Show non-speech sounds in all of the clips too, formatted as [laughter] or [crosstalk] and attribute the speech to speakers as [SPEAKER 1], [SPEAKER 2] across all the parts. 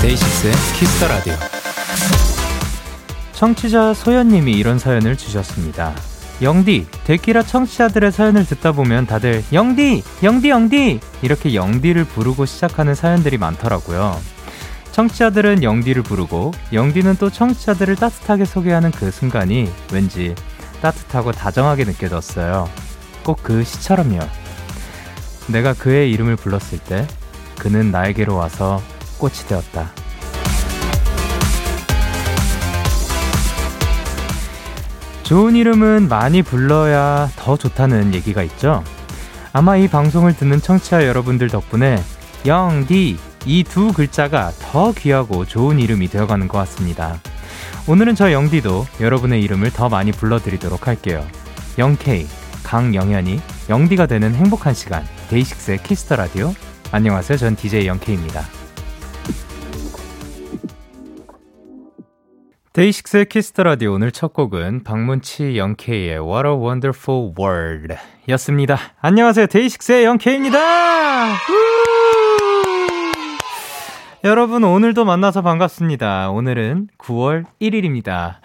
[SPEAKER 1] 데이식스의 키스 더 라디오. 청취자 소연님이 이런 사연을 주셨습니다. 영디, 데키라 청취자들의 사연을 듣다 보면 다들 영디, 영디, 영디 이렇게 영디를 부르고 시작하는 사연들이 많더라고요. 청취자들은 영디를 부르고 영디는 또 청취자들을 따뜻하게 소개하는 그 순간이 왠지 따뜻하고 다정하게 느껴졌어요. 꼭 그 시처럼요. 내가 그의 이름을 불렀을 때 그는 나에게로 와서 꽃이 되었다. 좋은 이름은 많이 불러야 더 좋다는 얘기가 있죠. 아마 이 방송을 듣는 청취자 여러분들 덕분에 영디 이 두 글자가 더 귀하고 좋은 이름이 되어가는 것 같습니다. 오늘은 저 영디도 여러분의 이름을 더 많이 불러드리도록 할게요. 영케이, 강영현이 영디가 되는 행복한 시간 데이식스의 키스 더 라디오 안녕하세요. 전 DJ 영케이입니다. 데이식스의 키스 더 라디오 오늘 첫 곡은 박문치 영케이의 What a Wonderful World 였습니다. 안녕하세요. 데이식스의 영케이입니다. 여러분 오늘도 만나서 반갑습니다. 오늘은 9월 1일입니다.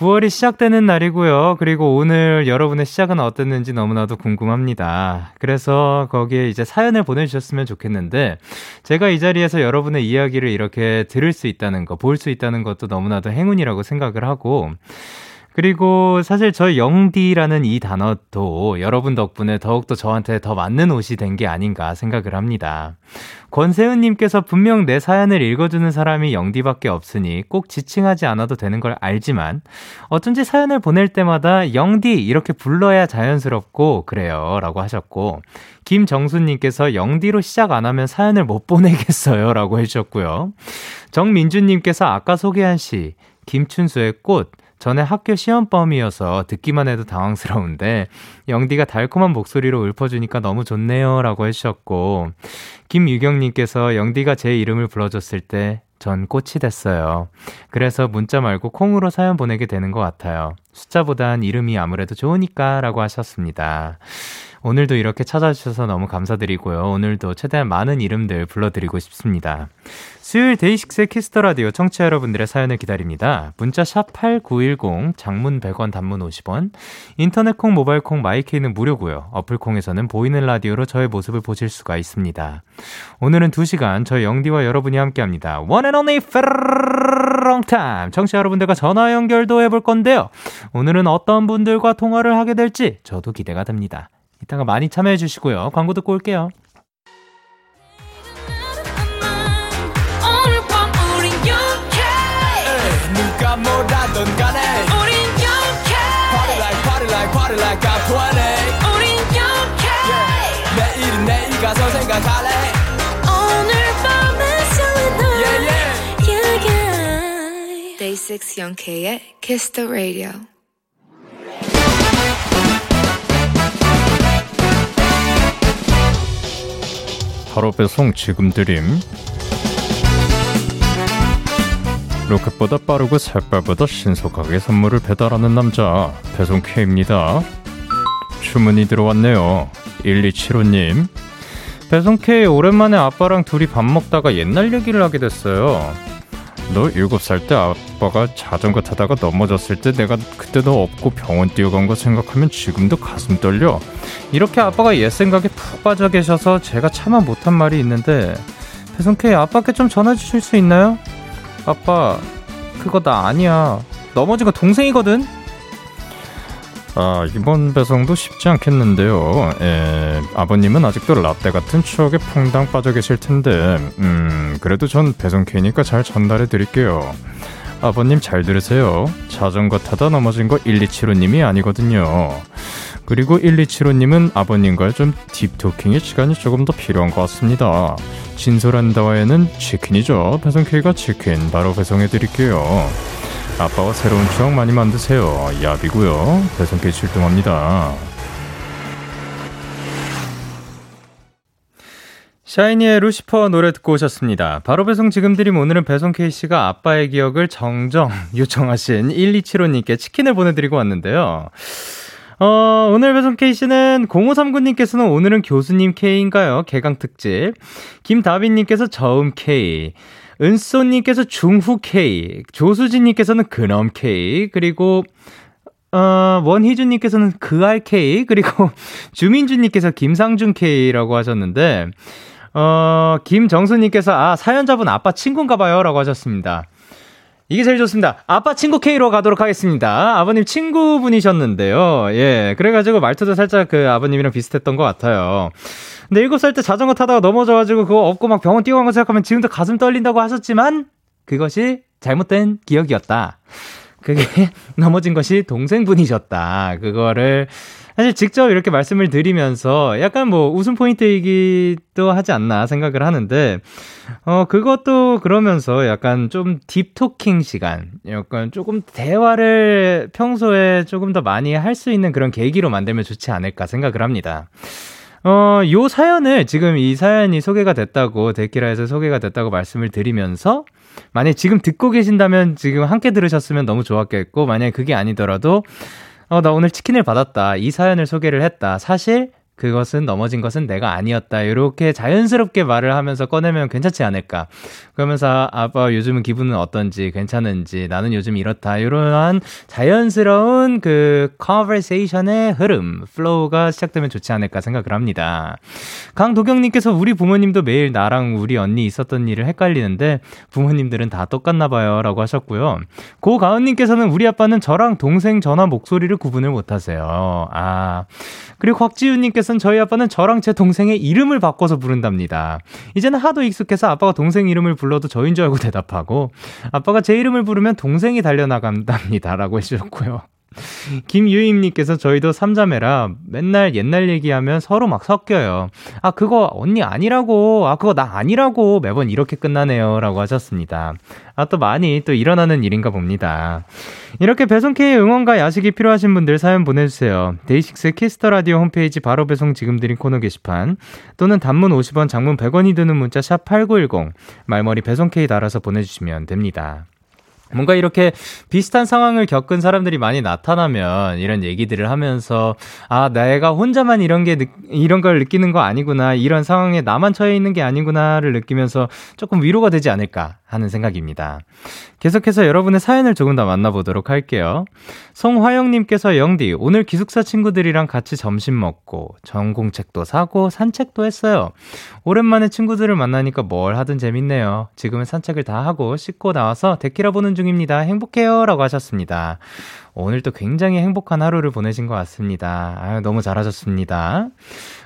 [SPEAKER 1] 9월이 시작되는 날이고요. 그리고 오늘 여러분의 시작은 어땠는지 너무나도 궁금합니다. 그래서 거기에 이제 사연을 보내주셨으면 좋겠는데, 제가 이 자리에서 여러분의 이야기를 이렇게 들을 수 있다는 거, 볼 수 있다는 것도 너무나도 행운이라고 생각을 하고, 그리고 사실 저 영디라는 이 단어도 여러분 덕분에 더욱더 저한테 더 맞는 옷이 된 게 아닌가 생각을 합니다. 권세은님께서 분명 내 사연을 읽어주는 사람이 영디밖에 없으니 꼭 지칭하지 않아도 되는 걸 알지만 어쩐지 사연을 보낼 때마다 영디 이렇게 불러야 자연스럽고 그래요 라고 하셨고 김정수님께서 영디로 시작 안 하면 사연을 못 보내겠어요 라고 해주셨고요. 정민주님께서 아까 소개한 시 김춘수의 꽃 전에 학교 시험범이어서 듣기만 해도 당황스러운데 영디가 달콤한 목소리로 읊어주니까 너무 좋네요 라고 해주셨고 김유경님께서 영디가 제 이름을 불러줬을 때 전 꽃이 됐어요. 그래서 문자 말고 콩으로 사연 보내게 되는 것 같아요. 숫자보단 이름이 아무래도 좋으니까 라고 하셨습니다. 오늘도 이렇게 찾아주셔서 너무 감사드리고요. 오늘도 최대한 많은 이름들 불러드리고 싶습니다. 수요일 데이식스의 키스 더 라디오 청취자 여러분들의 사연을 기다립니다. 문자 샵 8910, 장문 100원, 단문 50원, 인터넷 콩, 모바일 콩, 마이케이는 무료고요. 어플 콩에서는 보이는 라디오로 저의 모습을 보실 수가 있습니다. 오늘은 2시간 저희 영디와 여러분이 함께합니다. One and only. 청취자 여러분들과 전화 연결도 해볼 건데요. 오늘은 어떤 분들과 통화를 하게 될지 저도 기대가 됩니다. 이따가 많이 참여해 주시고요. 광고 듣고 올게요. Like I'm 20 우린 yeah. 내일은 내일 가서 생각할래 오늘 밤에 설레는 yeah, yeah. yeah, yeah. Day 6 영케의 Kiss the Radio 바로 배송 지금 드림 로켓보다 빠르고 색깔보다 신속하게 선물을 배달하는 남자 배송 K입니다 주문이 들어왔네요 1275님 배송 K 오랜만에 아빠랑 둘이 밥 먹다가 옛날 얘기를 하게 됐어요 너 7살 때 아빠가 자전거 타다가 넘어졌을 때 내가 그때 너 업고 병원 뛰어간 거 생각하면 지금도 가슴 떨려. 이렇게 아빠가 옛 생각에 푹 빠져 계셔서 제가 차마 못한 말이 있는데 배송K 아빠께 좀 전화 주실 수 있나요? 아빠 그거 나 아니야. 넘어진 거 동생이거든. 아, 이번 배송도 쉽지 않겠는데요. 에, 아버님은 아직도 라떼 같은 추억에 퐁당 빠져 계실 텐데, 음, 그래도 전 배송 K니까 잘 전달해 드릴게요. 아버님 잘 들으세요. 자전거 타다 넘어진 거 1275님이 아니거든요. 그리고 1275님은 아버님과 좀 딥토킹의 시간이 조금 더 필요한 것 같습니다. 진솔한 다와에는 치킨이죠. 배송 K가 치킨 바로 배송해 드릴게요. 아빠와 새로운 추억 많이 만드세요. 야비고요. 배송케 출동합니다. 샤이니의 루시퍼 노래 듣고 오셨습니다. 바로 배송 지금 드림 오늘은 배송 K씨가 아빠의 기억을 정정 [laughs] 요청하신 1275님께 치킨을 보내드리고 왔는데요. 어, 오늘 배송 K씨는 0539님께서는 오늘은 교수님 K인가요? 개강 특집. 김다빈님께서 저음 K. 은쏘님께서 중후 K. 조수진님께서는 근엄 K. 그리고 어, 원희준님께서는 그알 K. 그리고 [laughs] 주민주님께서 김상준 K라고 하셨는데, 어, 김정수님께서, 아, 사연자분 아빠 친구인가 봐요. 라고 하셨습니다. 이게 제일 좋습니다. 아빠 친구 K로 가도록 하겠습니다. 아버님 친구분이셨는데요. 예. 그래가지고 말투도 살짝 그 아버님이랑 비슷했던 것 같아요. 근데 7살 때 자전거 타다가 넘어져가지고 그거 없고 막 병원 뛰어간 거 생각하면 지금도 가슴 떨린다고 하셨지만 그것이 잘못된 기억이었다. 그게 [laughs] 넘어진 것이 동생분이셨다. 그거를 사실 직접 이렇게 말씀을 드리면서 약간 뭐 웃음 포인트이기도 하지 않나 생각을 하는데, 어, 그것도 그러면서 약간 좀 딥토킹 시간, 약간 조금 대화를 평소에 조금 더 많이 할 수 있는 그런 계기로 만들면 좋지 않을까 생각을 합니다. 어, 요 사연을 지금 이 사연이 소개가 됐다고, 데키라에서 소개가 됐다고 말씀을 드리면서, 만약 지금 듣고 계신다면 지금 함께 들으셨으면 너무 좋았겠고, 만약에 그게 아니더라도, 어, 나 오늘 치킨을 받았다. 이 사연을 소개를 했다. 사실 그것은 넘어진 것은 내가 아니었다. 이렇게 자연스럽게 말을 하면서 꺼내면 괜찮지 않을까. 그러면서 아빠 요즘은 기분은 어떤지 괜찮은지 나는 요즘 이렇다. 이러한 자연스러운 그 conversation의 흐름, flow가 시작되면 좋지 않을까 생각을 합니다. 강도경님께서 우리 부모님도 매일 나랑 우리 언니 있었던 일을 헷갈리는데 부모님들은 다 똑같나 봐요. 라고 하셨고요. 고가은님께서는 우리 아빠는 저랑 동생 전화 목소리를 구분을 못 하세요. 아. 그리고 곽지윤님께서는 저희 아빠는 저랑 제 동생의 이름을 바꿔서 부른답니다. 이제는 하도 익숙해서 아빠가 동생 이름을 불러 도 저인 줄 알고 대답하고 아빠가 제 이름을 부르면 동생이 달려나간답니다. 라고 해주셨고요. 김유임님께서 저희도 삼자매라 맨날 옛날 얘기하면 서로 막 섞여요. 아, 그거 언니 아니라고. 아, 그거 나 아니라고. 매번 이렇게 끝나네요. 라고 하셨습니다. 아, 또 많이 또 일어나는 일인가 봅니다. 이렇게 배송K의 응원과 야식이 필요하신 분들 사연 보내주세요. 데이식스 키스 더 라디오 홈페이지 바로 배송 지금 드린 코너 게시판 또는 단문 50원, 장문 100원이 드는 문자 샵 8910 말머리 배송K 달아서 보내주시면 됩니다. 뭔가 이렇게 비슷한 상황을 겪은 사람들이 많이 나타나면 이런 얘기들을 하면서 아 내가 혼자만 이런 게 이런 걸 느끼는 거 아니구나 이런 상황에 나만 처해 있는 게 아니구나를 느끼면서 조금 위로가 되지 않을까 하는 생각입니다. 계속해서 여러분의 사연을 조금 더 만나보도록 할게요. 송화영님께서 영디 오늘 기숙사 친구들이랑 같이 점심 먹고 전공책도 사고 산책도 했어요. 오랜만에 친구들을 만나니까 뭘 하든 재밌네요. 지금은 산책을 다 하고 씻고 나와서 데키라 보는 중입니다. 행복해요. 라고 하셨습니다. 오늘 또 굉장히 행복한 하루를 보내신 것 같습니다. 아유, 너무 잘하셨습니다.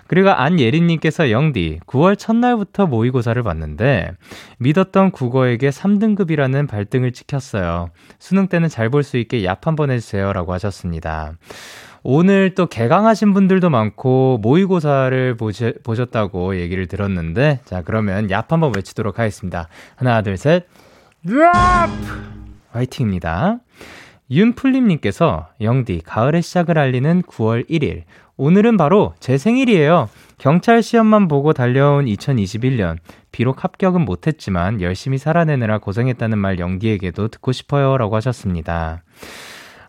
[SPEAKER 1] 그리고 안예린님께서 영디, 9월 첫날부터 모의고사를 봤는데, 믿었던 국어에게 3등급이라는 발등을 찍혔어요. 수능 때는 잘 볼 수 있게 얍 한번 해주세요. 라고 하셨습니다. 오늘 또 개강하신 분들도 많고 모의고사를 보시, 보셨다고 얘기를 들었는데 자 그러면 얍 한번 외치도록 하겠습니다. 하나 둘셋 얍! 화이팅입니다. 윤풀림님께서 영디 가을의 시작을 알리는 9월 1일 오늘은 바로 제 생일이에요. 경찰 시험만 보고 달려온 2021년 비록 합격은 못했지만 열심히 살아내느라 고생했다는 말 영디에게도 듣고 싶어요라고 하셨습니다.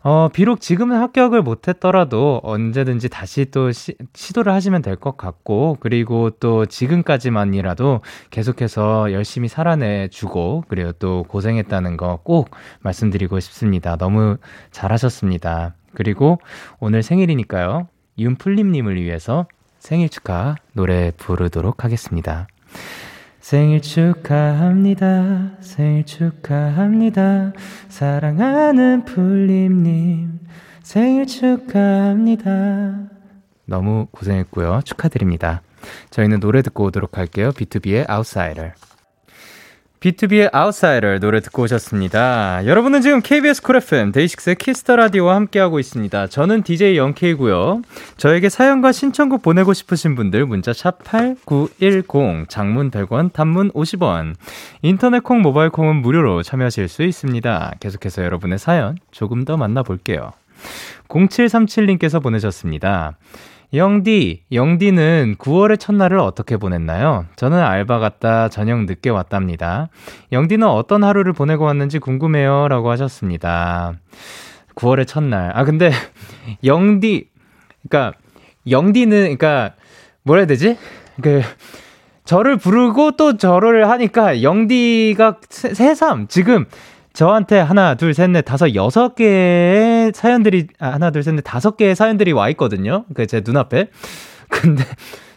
[SPEAKER 1] 어, 비록 지금은 합격을 못했더라도 언제든지 다시 또 시, 도를 하시면 될 것 같고, 그리고 또 지금까지만이라도 계속해서 열심히 살아내주고, 그리고 또 고생했다는 거 꼭 말씀드리고 싶습니다. 너무 잘하셨습니다. 그리고 오늘 생일이니까요. 윤풀림님을 위해서 생일 축하 노래 부르도록 하겠습니다. 생일 축하합니다. 생일 축하합니다. 사랑하는 풀림님. 생일 축하합니다. 너무 고생했고요. 축하드립니다. 저희는 노래 듣고 오도록 할게요. BTOB의 Outsider. BTOB의 Outsider 노래 듣고 오셨습니다. 여러분은 지금 KBS 쿨 FM 데이식스의 키스 더 라디오와 함께하고 있습니다. 저는 DJ 영케이고요. 저에게 사연과 신청곡 보내고 싶으신 분들 문자 샵 #8910 장문 100원, 단문 50원. 인터넷 콩, 모바일 콩은 무료로 참여하실 수 있습니다. 계속해서 여러분의 사연 조금 더 만나볼게요. 0737님께서 보내셨습니다. 영디, 영디는 9월의 첫날을 어떻게 보냈나요? 저는 알바 갔다 저녁 늦게 왔답니다. 영디는 어떤 하루를 보내고 왔는지 궁금해요. 라고 하셨습니다. 9월의 첫날. 아, 근데, [laughs] 영디, 그니까, 영디는, 그니까, 뭐라 해야 되지? 그, 저를 부르고 또 저를 하니까 영디가 새삼, 지금, 저한테 하나, 둘, 셋, 넷, 다섯, 여섯 개의 사연들이, 아, 하나, 둘, 셋, 넷, 다섯 개의 사연들이 와 있거든요. 그 제 눈앞에. [laughs] 근데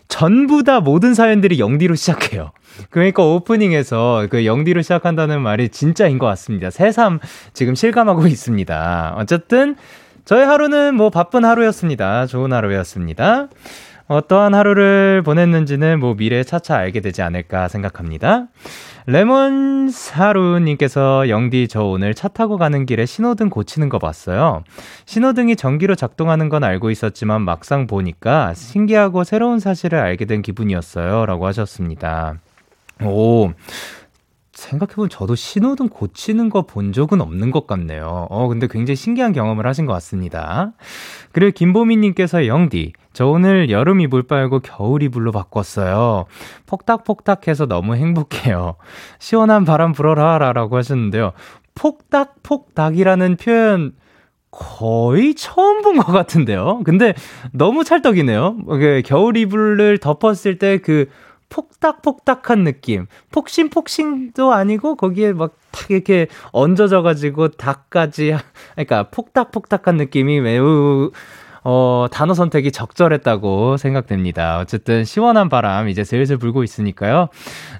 [SPEAKER 1] 전부 다 모든 사연들이 영디로 시작해요. 그러니까 오프닝에서 그 영디로 시작한다는 말이 진짜인 것 같습니다. 새삼 지금 실감하고 있습니다. 어쨌든 저의 하루는 뭐 바쁜 하루였습니다. 좋은 하루였습니다. 어떠한 하루를 보냈는지는 뭐 미래에 차차 알게 되지 않을까 생각합니다. 레몬 사루님께서 영디 저 오늘 차 타고 가는 길에 신호등 고치는 거 봤어요. 신호등이 전기로 작동하는 건 알고 있었지만 막상 보니까 신기하고 새로운 사실을 알게 된 기분이었어요. 라고 하셨습니다. 오, 생각해보면 저도 신호등 고치는 거 본 적은 없는 것 같네요. 어, 근데 굉장히 신기한 경험을 하신 것 같습니다. 그리고 김보미님께서 영디, 저 오늘 여름 이불 빨고 겨울 이불로 바꿨어요. 폭닥폭닥해서 너무 행복해요. [laughs] 시원한 바람 불어라 라고 하셨는데요. 폭닥폭닥이라는 표현 거의 처음 본 것 같은데요. 근데 너무 찰떡이네요. 그 겨울 이불을 덮었을 때그 폭닥폭닥한 느낌. 폭신폭신도 아니고 거기에 막 탁 이렇게 얹어져 가지고 닭까지 그러니까 폭닥폭닥한 느낌이 매우 어, 단어 선택이 적절했다고 생각됩니다. 어쨌든 시원한 바람 이제 슬슬 불고 있으니까요.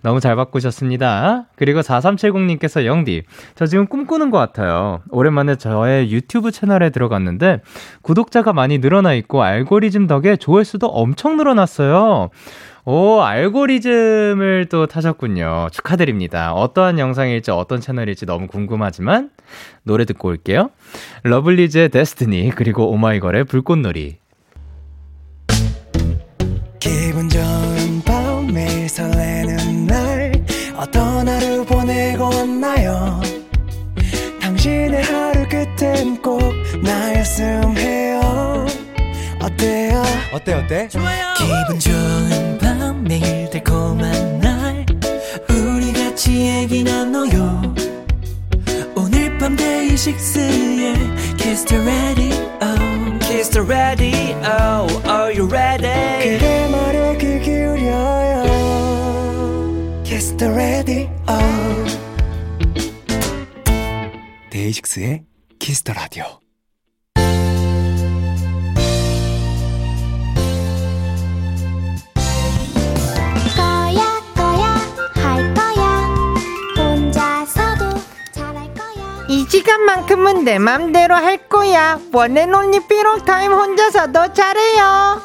[SPEAKER 1] 너무 잘 바꾸셨습니다. 그리고 4370님께서 영디, 저 지금 꿈꾸는 것 같아요. 오랜만에 저의 유튜브 채널에 들어갔는데 구독자가 많이 늘어나 있고 알고리즘 덕에 조회수도 엄청 늘어났어요. 오, 알고리즘을 또 타셨군요. 축하드립니다. 어떠한 영상일지 어떤 채널일지 너무 궁금하지만 노래 듣고 올게요. 러블리즈의 데스티니 그리고 오마이걸의 불꽃놀이. 기분 좋은 밤 매일 설레는 날 어떤 하루 보내고 왔나요? 당신의 하루 끝엔 꼭 나였음 해요. 어때요? 어때 어때? 좋아요. 기분 좋은 밤 매일 달콤한 날 우리 같이 얘기 나눠요. 오늘 밤 데이식스의 Kiss the Radio Kiss the Radio Are you ready? 그대 말에 귀 기울여요 Kiss the Radio 데이식스의 Kiss the Radio
[SPEAKER 2] 시간만큼은 내 맘대로 할 거야. One and Only 삐롱타임 혼자서도 잘해요.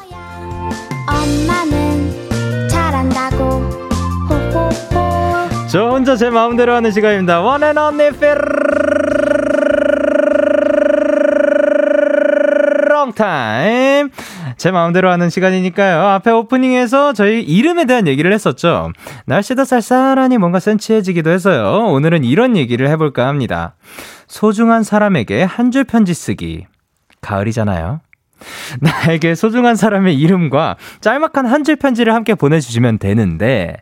[SPEAKER 2] 엄마는 잘한다고.
[SPEAKER 1] 호호호. 저 혼자 제 마음대로 하는 시간입니다. One and Only 삐롱타임. 제 마음대로 하는 시간이니까요. 앞에 오프닝에서 저희 이름에 대한 얘기를 했었죠. 날씨도 쌀쌀하니 뭔가 센치해지기도 해서요. 오늘은 이런 얘기를 해볼까 합니다. 소중한 사람에게 한 줄 편지 쓰기. 가을이잖아요. 나에게 소중한 사람의 이름과 짤막한 한 줄 편지를 함께 보내주시면 되는데,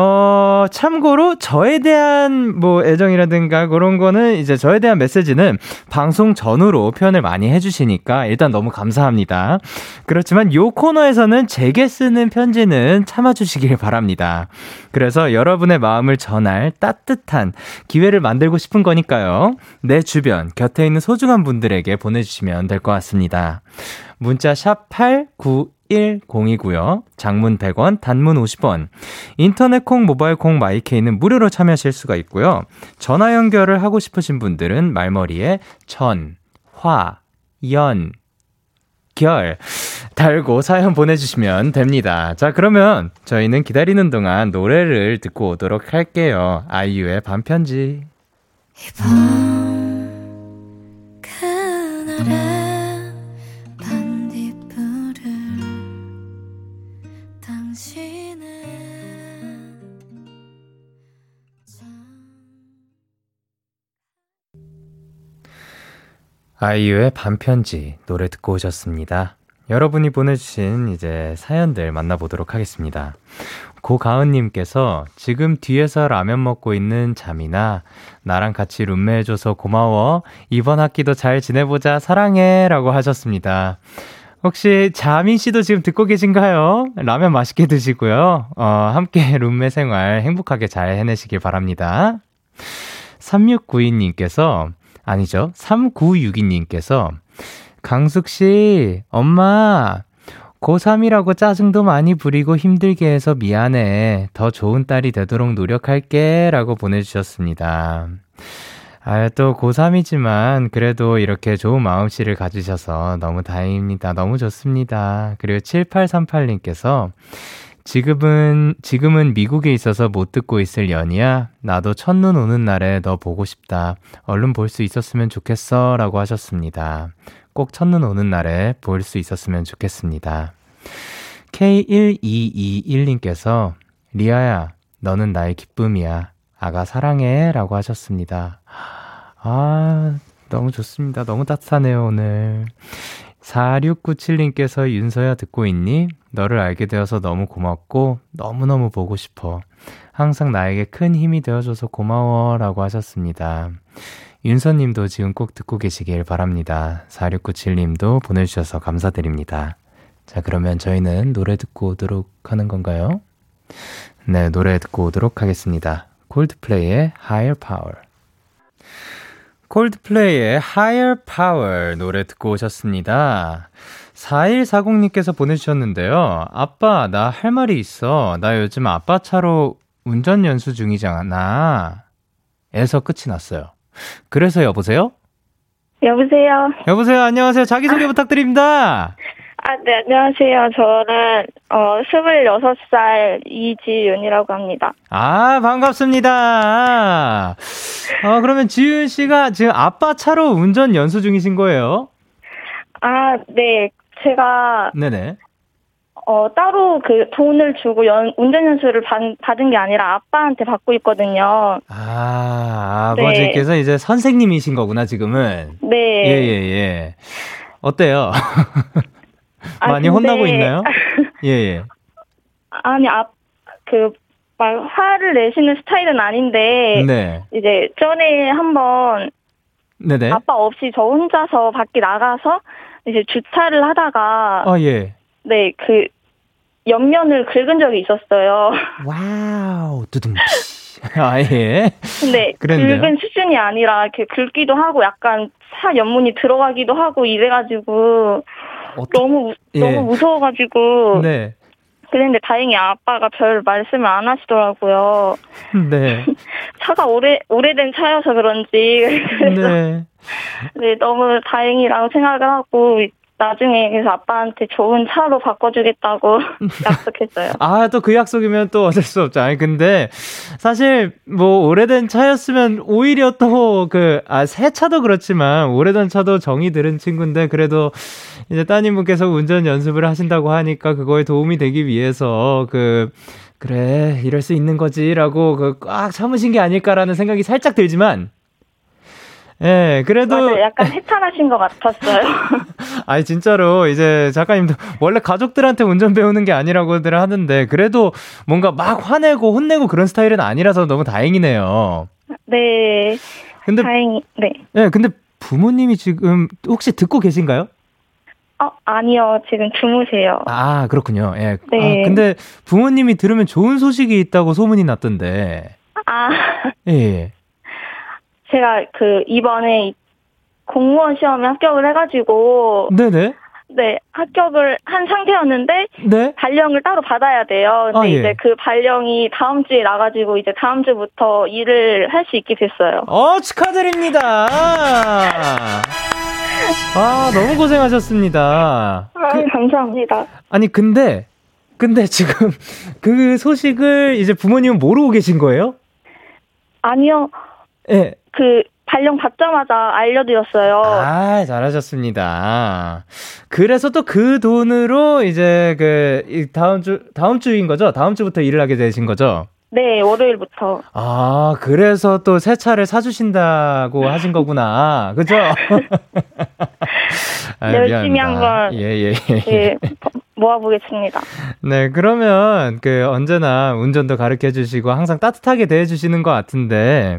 [SPEAKER 1] 어, 참고로 저에 대한 뭐 애정이라든가 그런 거는 이제 저에 대한 메시지는 방송 전후로 표현을 많이 해주시니까 일단 너무 감사합니다. 그렇지만 요 코너에서는 제게 쓰는 편지는 참아주시길 바랍니다. 그래서 여러분의 마음을 전할 따뜻한 기회를 만들고 싶은 거니까요. 내 주변, 곁에 있는 소중한 분들에게 보내주시면 될 것 같습니다. 문자 샵 89, 10이고요. 장문 100원, 단문 50원. 인터넷 콩, 모바일 콩, 마이케이는 무료로 참여하실 수가 있고요. 전화 연결을 하고 싶으신 분들은 말머리에 전, 화, 연, 결 달고 사연 보내주시면 됩니다. 자, 그러면 저희는 기다리는 동안 노래를 듣고 오도록 할게요. 아이유의 반편지. 이밤 그날의 아이유의 반편지 노래 듣고 오셨습니다. 여러분이 보내주신 이제 사연들 만나보도록 하겠습니다. 고가은님께서 지금 뒤에서 라면 먹고 있는 잠이나 나랑 같이 룸메 해줘서 고마워. 이번 학기도 잘 지내보자. 사랑해. 라고 하셨습니다. 혹시 자민 씨도 지금 듣고 계신가요? 라면 맛있게 드시고요. 어, 함께 룸메 생활 행복하게 잘 해내시길 바랍니다. 3692님께서 아니죠. 3962님께서 강숙 씨, 엄마, 고3이라고 짜증도 많이 부리고 힘들게 해서 미안해. 더 좋은 딸이 되도록 노력할게. 라고 보내주셨습니다. 아, 또 고3이지만 그래도 이렇게 좋은 마음씨를 가지셔서 너무 다행입니다. 너무 좋습니다. 그리고 7838님께서 지금은, 지금은 미국에 있어서 못 듣고 있을 연이야. 나도 첫눈 오는 날에 너 보고 싶다. 얼른 볼 수 있었으면 좋겠어. 라고 하셨습니다. 꼭 첫눈 오는 날에 볼 수 있었으면 좋겠습니다. K1221님께서 리아야, 너는 나의 기쁨이야. 아가 사랑해. 라고 하셨습니다. 아, 너무 좋습니다. 너무 따뜻하네요, 오늘. 4697님께서 윤서야 듣고 있니? 너를 알게 되어서 너무 고맙고 너무너무 보고 싶어. 항상 나에게 큰 힘이 되어줘서 고마워 라고 하셨습니다. 윤서님도 지금 꼭 듣고 계시길 바랍니다. 4697님도 보내주셔서 감사드립니다. 자, 그러면 저희는 노래 듣고 오도록 하는 건가요? 네, 노래 듣고 오도록 하겠습니다. 콜드플레이의 Higher Power. 콜드플레이의 Higher Power 노래 듣고 오셨습니다. 4140님께서 보내주셨는데요. 아빠, 나 할 말이 있어. 나 요즘 아빠 차로 운전 연수 중이잖아. 에서 끝이 났어요. 그래서 여보세요?
[SPEAKER 3] 여보세요?
[SPEAKER 1] 여보세요? 안녕하세요. 자기소개 아. 부탁드립니다.
[SPEAKER 3] 아, 네, 안녕하세요. 저는, 어, 26살 이지윤이라고 합니다.
[SPEAKER 1] 아, 반갑습니다. 어, 그러면 지윤 씨가 지금 아빠 차로 운전 연수 중이신 거예요?
[SPEAKER 3] 아, 네. 제가.
[SPEAKER 1] 네네.
[SPEAKER 3] 어, 따로 그 돈을 주고 연, 운전 연수를 받, 받은 게 아니라 아빠한테 받고 있거든요.
[SPEAKER 1] 아, 아버지께서 네. 이제 선생님이신 거구나, 지금은.
[SPEAKER 3] 네.
[SPEAKER 1] 예, 예, 예. 어때요? [laughs] 아, 많이 근데... 혼나고 있나요? [laughs] 예, 예.
[SPEAKER 3] 아니, 앞, 그, 막 화를 내시는 스타일은 아닌데,
[SPEAKER 1] 네.
[SPEAKER 3] 이제 전에 한번 네네. 아빠 없이 저 혼자서 밖에 나가서 이제 주차를 하다가,
[SPEAKER 1] 아, 예.
[SPEAKER 3] 네, 그, 옆면을 긁은 적이 있었어요.
[SPEAKER 1] Wow, 두둥. [laughs] 아, 예.
[SPEAKER 3] 근데 그랬는데요? 긁은 수준이 아니라 이렇게 긁기도 하고 약간 차 옆문이 들어가기도 하고 이래가지고 어떠... 너무 예. 너무 무서워가지고 네. 그런데 다행히 아빠가 별 말씀을 안 하시더라고요. [laughs]
[SPEAKER 1] 네. [laughs]
[SPEAKER 3] 차가 오래 오래된 차여서 그런지 [laughs] 네. 네 너무 다행이라고 생각을 하고 나중에 그래서 아빠한테 좋은 차로 바꿔주겠다고 [laughs] 약속했어요.
[SPEAKER 1] 아, 또 그 약속이면 또 어쩔 수 없죠. 아니, 근데 사실 뭐 오래된 차였으면 오히려 또 그, 아, 새 차도 그렇지만 오래된 차도 정이 들은 친구인데 그래도 이제 따님분께서 운전 연습을 하신다고 하니까 그거에 도움이 되기 위해서 그, 그래, 이럴 수 있는 거지라고 그 꽉 참으신 게 아닐까라는 생각이 살짝 들지만 예, 그래도.
[SPEAKER 3] 맞아요. 약간 해탈하신 것 같았어요. [laughs]
[SPEAKER 1] 아니, 진짜로, 이제 작가님도 원래 가족들한테 운전 배우는 게 아니라고들 하는데, 그래도 뭔가 막 화내고 혼내고 그런 스타일은 아니라서 너무 다행이네요.
[SPEAKER 3] 네. 근데. 다행히, 네.
[SPEAKER 1] 네, 근데 부모님이 지금 혹시 듣고 계신가요?
[SPEAKER 3] 어, 아니요. 지금 주무세요.
[SPEAKER 1] 아, 그렇군요. 예.
[SPEAKER 3] 네.
[SPEAKER 1] 아, 근데 부모님이 들으면 좋은 소식이 있다고 소문이 났던데.
[SPEAKER 3] 아.
[SPEAKER 1] 예. 예.
[SPEAKER 3] 제가 그 이번에 공무원 시험에 합격을 해가지고
[SPEAKER 1] 네네.
[SPEAKER 3] 네 합격을 한 상태였는데
[SPEAKER 1] 네?
[SPEAKER 3] 발령을 따로 받아야 돼요. 근데 아, 예. 이제 그 발령이 다음 주에 나가지고 이제 다음 주부터 일을 할 수 있게 됐어요.
[SPEAKER 1] 어 축하드립니다. 아 너무 고생하셨습니다.
[SPEAKER 3] 아 아, 그, 감사합니다.
[SPEAKER 1] 아니, 근데, 근데 지금 그 소식을 이제 부모님은 모르고 계신 거예요?
[SPEAKER 3] 아니요. 예. 네. 그, 발령 받자마자 알려드렸어요.
[SPEAKER 1] 아, 잘하셨습니다. 그래서 또 그 돈으로 이제 그 다음 주 다음 주인 거죠? 다음 주부터 일을 하게 되신 거죠?
[SPEAKER 3] 네, 월요일부터.
[SPEAKER 1] 아, 그래서 또 새 차를 사주신다고 하신 거구나. 그죠? [laughs]
[SPEAKER 3] 아, 열심히 한번 예, 예, 예. 예, 모아보겠습니다.
[SPEAKER 1] 네, 그러면 그 언제나 운전도 가르쳐 주시고 항상 따뜻하게 대해 주시는 것 같은데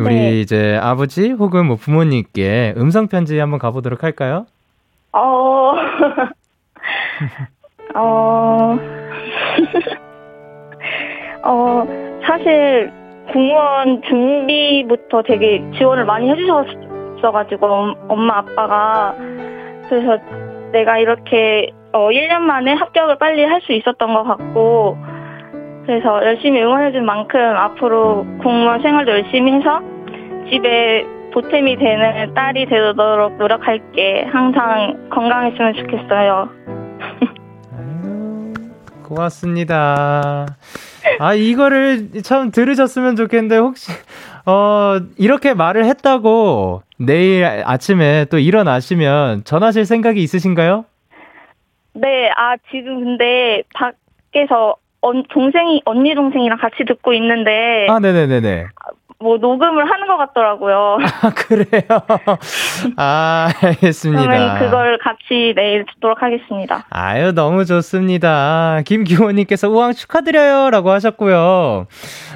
[SPEAKER 1] 우리 네. 이제 아버지 혹은 뭐 부모님께 음성 편지 한번 가보도록 할까요?
[SPEAKER 3] 어, [laughs] 어, [laughs] 어, 사실 공무원 준비부터 되게 지원을 많이 해주셨어가지고 엄마 아빠가 그래서 내가 이렇게 어, 1년 만에 합격을 빨리 할 수 있었던 것 같고 그래서 열심히 응원해준 만큼 앞으로 공무원 생활도 열심히 해서 집에 보탬이 되는 딸이 되도록 노력할게. 항상 건강했으면 좋겠어요.
[SPEAKER 1] 고맙습니다. 아, 이거를 참 들으셨으면 좋겠는데, 혹시, 어, 이렇게 말을 했다고 내일 아침에 또 일어나시면 전하실 생각이 있으신가요?
[SPEAKER 3] 네, 아, 지금 근데 밖에서 언, 동생이, 언니 동생이랑 같이 듣고 있는데.
[SPEAKER 1] 아, 네네네네.
[SPEAKER 3] 뭐 녹음을 하는 것 같더라고요. [laughs]
[SPEAKER 1] 아, 그래요? [laughs] 아, 알겠습니다.
[SPEAKER 3] 그러면 그걸 같이 내일 듣도록 하겠습니다.
[SPEAKER 1] 아유, 너무 좋습니다. 김기호님께서 우왕 축하드려요. 라고 하셨고요.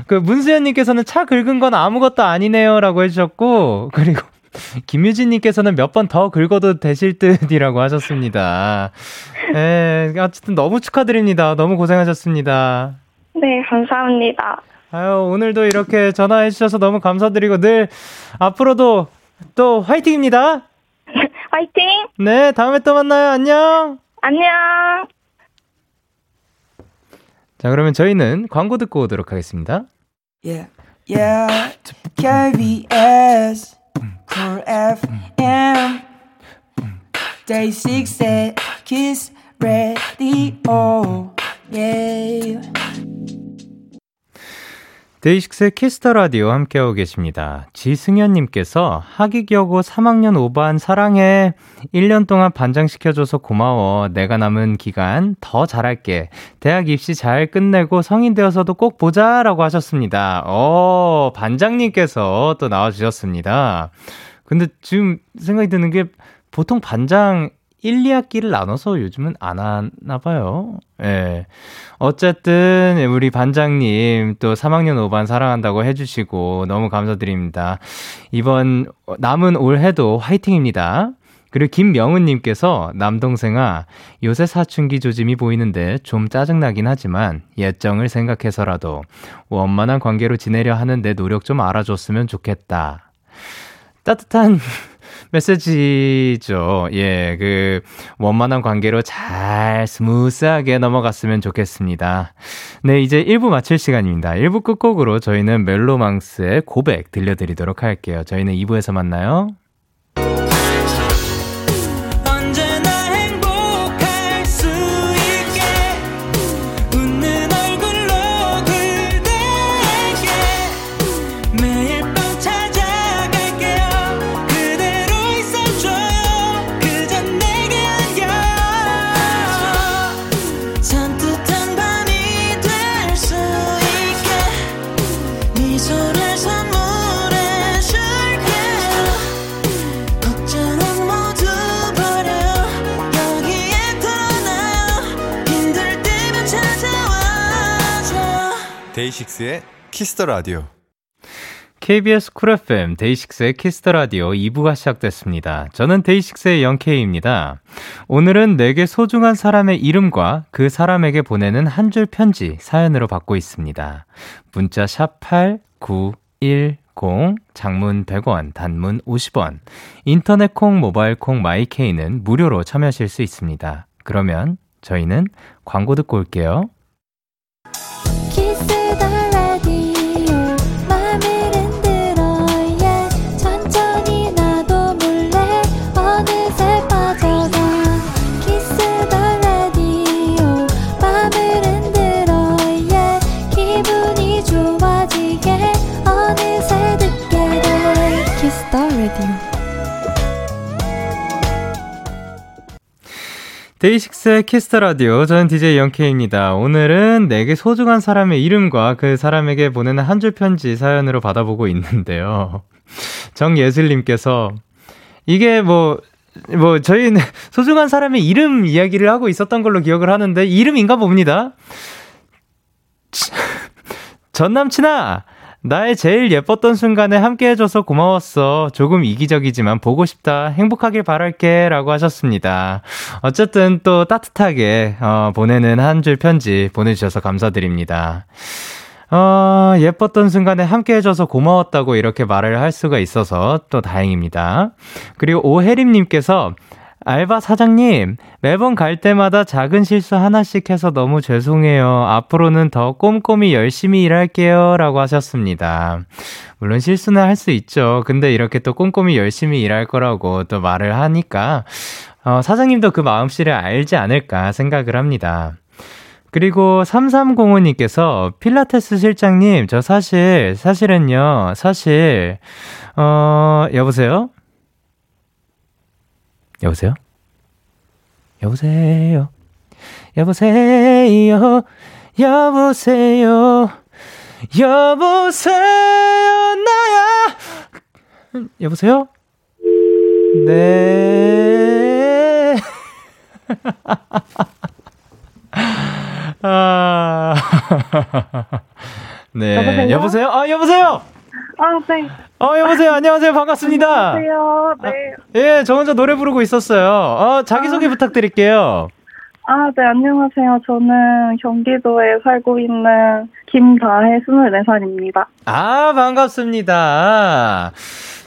[SPEAKER 1] 그 문수연님께서는 차 긁은 건 아무것도 아니네요. 라고 해주셨고, 그리고 김유진님께서는 몇 번 더 긁어도 되실 듯이라고 하셨습니다. 예, 어쨌든 너무 축하드립니다. 너무 고생하셨습니다.
[SPEAKER 3] 네, 감사합니다.
[SPEAKER 1] 아유, 오늘도 이렇게 전화해주셔서 너무 감사드리고 늘 앞으로도 또 화이팅입니다. [laughs]
[SPEAKER 3] 화이팅!
[SPEAKER 1] 네, 다음에 또 만나요. 안녕!
[SPEAKER 3] 안녕!
[SPEAKER 1] 자, 그러면 저희는 광고 듣고 오도록 하겠습니다. Yeah, yeah, KBS, Cool FM, Day 6 Kiss the Radio, yeah. 데이식스의 키스 더 라디오 함께하고 계십니다. 지승현님께서 하기여고 3학년 5반 사랑해. 1년 동안 반장시켜줘서 고마워. 내가 남은 기간 더 잘할게. 대학 입시 잘 끝내고 성인 되어서도 꼭 보자. 라고 하셨습니다. 어, 반장님께서 또 나와주셨습니다. 근데 지금 생각이 드는 게 보통 반장 1, 2학기를 나눠서 요즘은 안 하나 봐요. 예. 어쨌든 우리 반장님 또 3학년 5반 사랑한다고 해 주시고 너무 감사드립니다. 이번 남은 올해도 화이팅입니다. 그리고 김명은님께서 남동생아 요새 사춘기 조짐이 보이는데 좀 짜증나긴 하지만 옛정을 생각해서라도 원만한 관계로 지내려 하는 내 노력 좀 알아줬으면 좋겠다. 따뜻한 메시지죠. 예, 그, 원만한 관계로 잘 스무스하게 넘어갔으면 좋겠습니다. 네, 이제 1부 마칠 시간입니다. 1부 끝곡으로 저희는 멜로망스의 고백 들려드리도록 할게요. 저희는 2부에서 만나요. 키스 더 라디오. KBS 쿨 FM 데이식스의 키스 더 라디오 2부가 시작됐습니다. 저는 데이식스의 영케이입니다. 오늘은 내게 소중한 사람의 이름과 그 사람에게 보내는 한 줄 편지 사연으로 받고 있습니다. 문자 샵 8910 장문 100원, 단문 50원. 인터넷 콩, 모바일 콩, 마이케이는 무료로 참여하실 수 있습니다. 그러면 저희는 광고 듣고 올게요. 데이식스의 키스 더 라디오. 저는 DJ 영케이입니다. 오늘은 내게 소중한 사람의 이름과 그 사람에게 보내는 한 줄 편지 사연으로 받아보고 있는데요. [laughs] 정예슬님께서 이게 뭐, 뭐, 저희는 [laughs] 소중한 사람의 이름 이야기를 하고 있었던 걸로 기억을 하는데, 이름인가 봅니다. [laughs] 전 남친아! 나의 제일 예뻤던 순간에 함께 해줘서 고마웠어. 조금 이기적이지만 보고 싶다. 행복하길 바랄게. 라고 하셨습니다. 어쨌든 또 따뜻하게, 어, 보내는 한 줄 편지 보내주셔서 감사드립니다. 어, 예뻤던 순간에 함께 해줘서 고마웠다고 이렇게 말을 할 수가 있어서 또 다행입니다. 그리고 오혜림님께서 알바 사장님, 매번 갈 때마다 작은 실수 하나씩 해서 너무 죄송해요. 앞으로는 더 꼼꼼히 열심히 일할게요. 라고 하셨습니다. 물론 실수는 할 수 있죠. 근데 이렇게 또 꼼꼼히 열심히 일할 거라고 또 말을 하니까, 어, 사장님도 그 마음씨를 알지 않을까 생각을 합니다. 그리고 3305님께서 필라테스 실장님, 저 사실, 사실은요, 사실, 어, 여보세요? 여보세요? 여보세요? 여보세요? 여보세요? 여보세요? 나야? 여보세요? 네. [laughs] 아. [laughs] 네. 여보세요? 여보세요? 아, 여보세요?
[SPEAKER 4] 아, 네.
[SPEAKER 1] 어, 여보세요. 안녕하세요. 반갑습니다.
[SPEAKER 4] 안녕하세요. 네.
[SPEAKER 1] 아, 예, 저 혼자 노래 부르고 있었어요. 어, 자기소개 아. 부탁드릴게요.
[SPEAKER 4] 아, 네, 안녕하세요. 저는 경기도에 살고 있는 김다혜 24살입니다.
[SPEAKER 1] 아, 반갑습니다.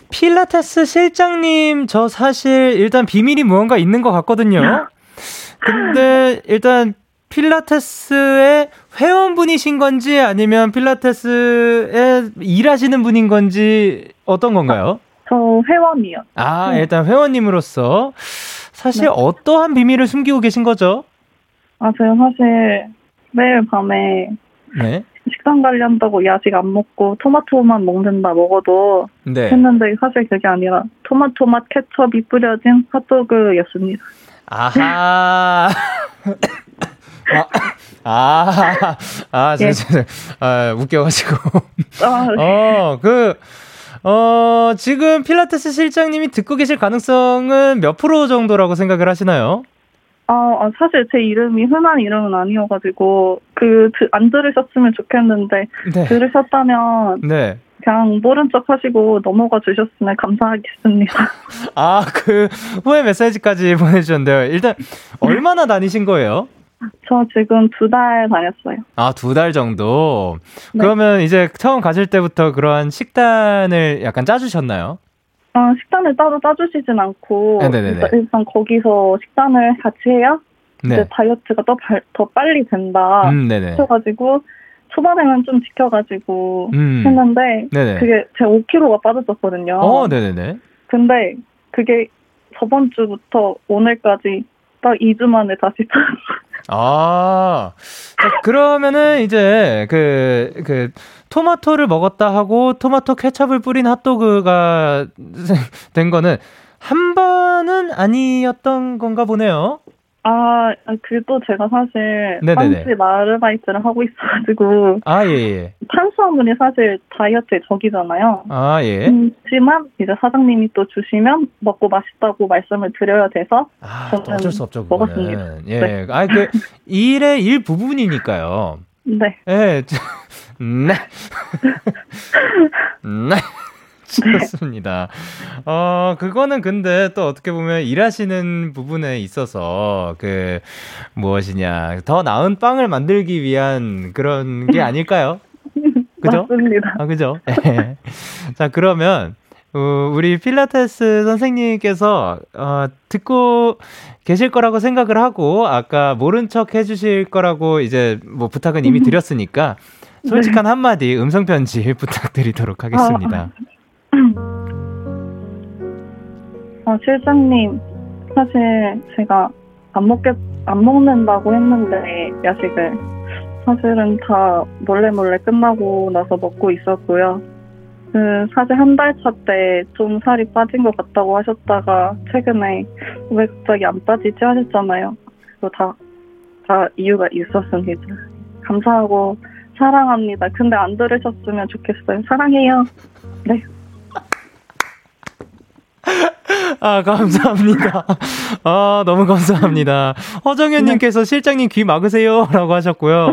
[SPEAKER 1] 필라테스 실장님, 저 사실 일단 비밀이 무언가 있는 것 같거든요. 근데 일단 필라테스의 회원분이신 건지 아니면 필라테스에 일하시는 분인 건지 어떤 건가요?
[SPEAKER 4] 저 회원이요.
[SPEAKER 1] 아, 네. 일단 회원님으로서 사실 네. 어떠한 비밀을 숨기고 계신 거죠?
[SPEAKER 4] 아, 제가 사실 매일 밤에 네. 식단 관리한다고 야식 안 먹고 토마토만 먹는다 먹어도 네. 했는데 사실 그게 아니라 토마토 맛 케첩이 뿌려진 핫도그였습니다.
[SPEAKER 1] 아하. 아, 아, 아, 예. 저, 아, 웃겨가지고. 아, 네. 어, 그, 어, 지금 필라테스 실장님이 듣고 계실 가능성은 몇 프로 정도라고 생각을 하시나요?
[SPEAKER 4] 아, 아 사실 제 이름이 흔한 이름은 아니어가지고, 그, 안 들으셨으면 좋겠는데, 네. 들으셨다면, 네. 그냥 모른 척 하시고 넘어가 주셨으면 감사하겠습니다.
[SPEAKER 1] 아, 그, 후에 메시지까지 보내주셨는데요. 일단, 얼마나 다니신 거예요?
[SPEAKER 4] 저 지금 두 달 다녔어요.
[SPEAKER 1] 아, 두 달 정도? 네. 그러면 이제 처음 가실 때부터 그러한 식단을 약간 짜주셨나요?
[SPEAKER 4] 어, 식단을 따로 짜주시진 않고, 일단, 일단, 거기서 식단을 같이 해야 네. 이제 다이어트가 더, 발, 더 빨리 된다. 음, 하셔가지고, 초반에는 좀 지켜가지고 음. 했는데, 네네. 그게 제 5kg가 빠졌었거든요.
[SPEAKER 1] 어, 네네네.
[SPEAKER 4] 근데 그게 저번 주부터 오늘까지 딱 2주 만에 다시 [laughs]
[SPEAKER 1] 아, 자, 그러면은 이제 그, 그, 토마토를 먹었다 하고 토마토 케첩을 뿌린 핫도그가 [laughs] 된 거는 한 번은 아니었던 건가 보네요.
[SPEAKER 4] 아, 그또 제가 사실 빵집 아르바이트를 하고 있어가지고
[SPEAKER 1] 아, 예, 예.
[SPEAKER 4] 탄수화물이 사실 다이어트의 적이잖아요.
[SPEAKER 1] 아, 예.
[SPEAKER 4] 하지만 이제 사장님이 또 주시면 먹고 맛있다고 말씀을 드려야 돼서
[SPEAKER 1] 아, 저는 어쩔 수 없죠. 그거는. 먹었습니다. 예. 네. 아, 그 일의 일 부분이니까요.
[SPEAKER 4] 네.
[SPEAKER 1] 예. 네. [laughs] 네. 좋습니다. 어, 그거는 근데 또 어떻게 보면 일하시는 부분에 있어서 그 무엇이냐, 더 나은 빵을 만들기 위한 그런 게 아닐까요?
[SPEAKER 4] 그죠? 맞습니다.
[SPEAKER 1] 아, 그죠? 네. [laughs] 자, 그러면 어, 우리 필라테스 선생님께서 어, 듣고 계실 거라고 생각을 하고 아까 모른 척 해주실 거라고 이제 뭐 부탁은 이미 [laughs] 드렸으니까 솔직한 네. 한마디 음성 편지 [laughs] 부탁드리도록 하겠습니다. 아,
[SPEAKER 4] 아, 실장님, 사실 제가 안 먹겠, 안 먹는다고 했는데, 야식을. 사실은 다 몰래 몰래 끝나고 나서 먹고 있었고요. 그, 사실 한 달 차 때 좀 살이 빠진 것 같다고 하셨다가, 최근에 왜 갑자기 안 빠지지 하셨잖아요. 뭐 다, 다 이유가 있었습니다. 감사하고 사랑합니다. 근데 안 들으셨으면 좋겠어요. 사랑해요. 네.
[SPEAKER 1] 아, 감사합니다. 아, 너무 감사합니다. 허정현님께서 네. 실장님 귀 막으세요. 라고 하셨고요.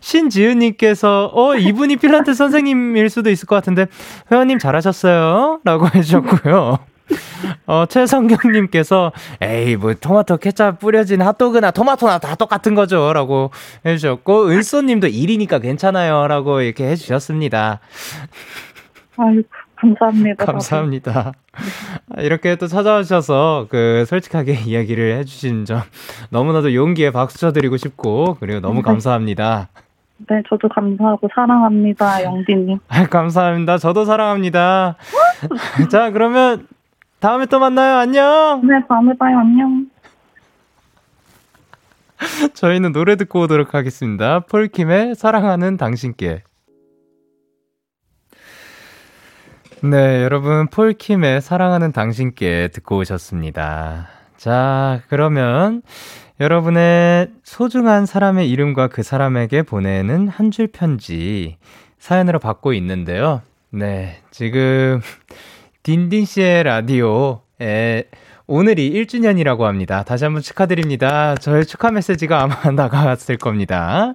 [SPEAKER 1] 신지은님께서, 어, 이분이 필라테 선생님일 수도 있을 것 같은데, 회원님 잘하셨어요. 라고 해주셨고요. 어, 최성경님께서, 에이, 뭐, 토마토 케찹 뿌려진 핫도그나 토마토나 다 똑같은 거죠. 라고 해주셨고, 은쏘님도 일이니까 괜찮아요. 라고 이렇게 해주셨습니다.
[SPEAKER 4] 아이고. 감사합니다.
[SPEAKER 1] 감사합니다. [laughs] 이렇게 또 찾아오셔서 그 솔직하게 [laughs] 이야기를 해주신 점 너무나도 용기에 박수 쳐드리고 싶고 그리고 너무 네. 감사합니다.
[SPEAKER 4] 네, 저도 감사하고 사랑합니다, 영디님. [laughs]
[SPEAKER 1] 아, 감사합니다. 저도 사랑합니다. 자, 그러면 다음에 또 만나요. 안녕.
[SPEAKER 4] 네, 다음에 봐요. 안녕.
[SPEAKER 1] 저희는 노래 듣고 오도록 하겠습니다. 폴킴의 사랑하는 당신께. 네, 여러분, 폴킴의 사랑하는 당신께 듣고 오셨습니다. 자, 그러면 여러분의 소중한 사람의 이름과 그 사람에게 보내는 한 줄 편지 사연으로 받고 있는데요. 네, 지금 딘딘 씨의 라디오에 오늘이 1주년이라고 합니다. 다시 한번 축하드립니다. 저의 축하 메시지가 아마 [laughs] 나갔을 겁니다.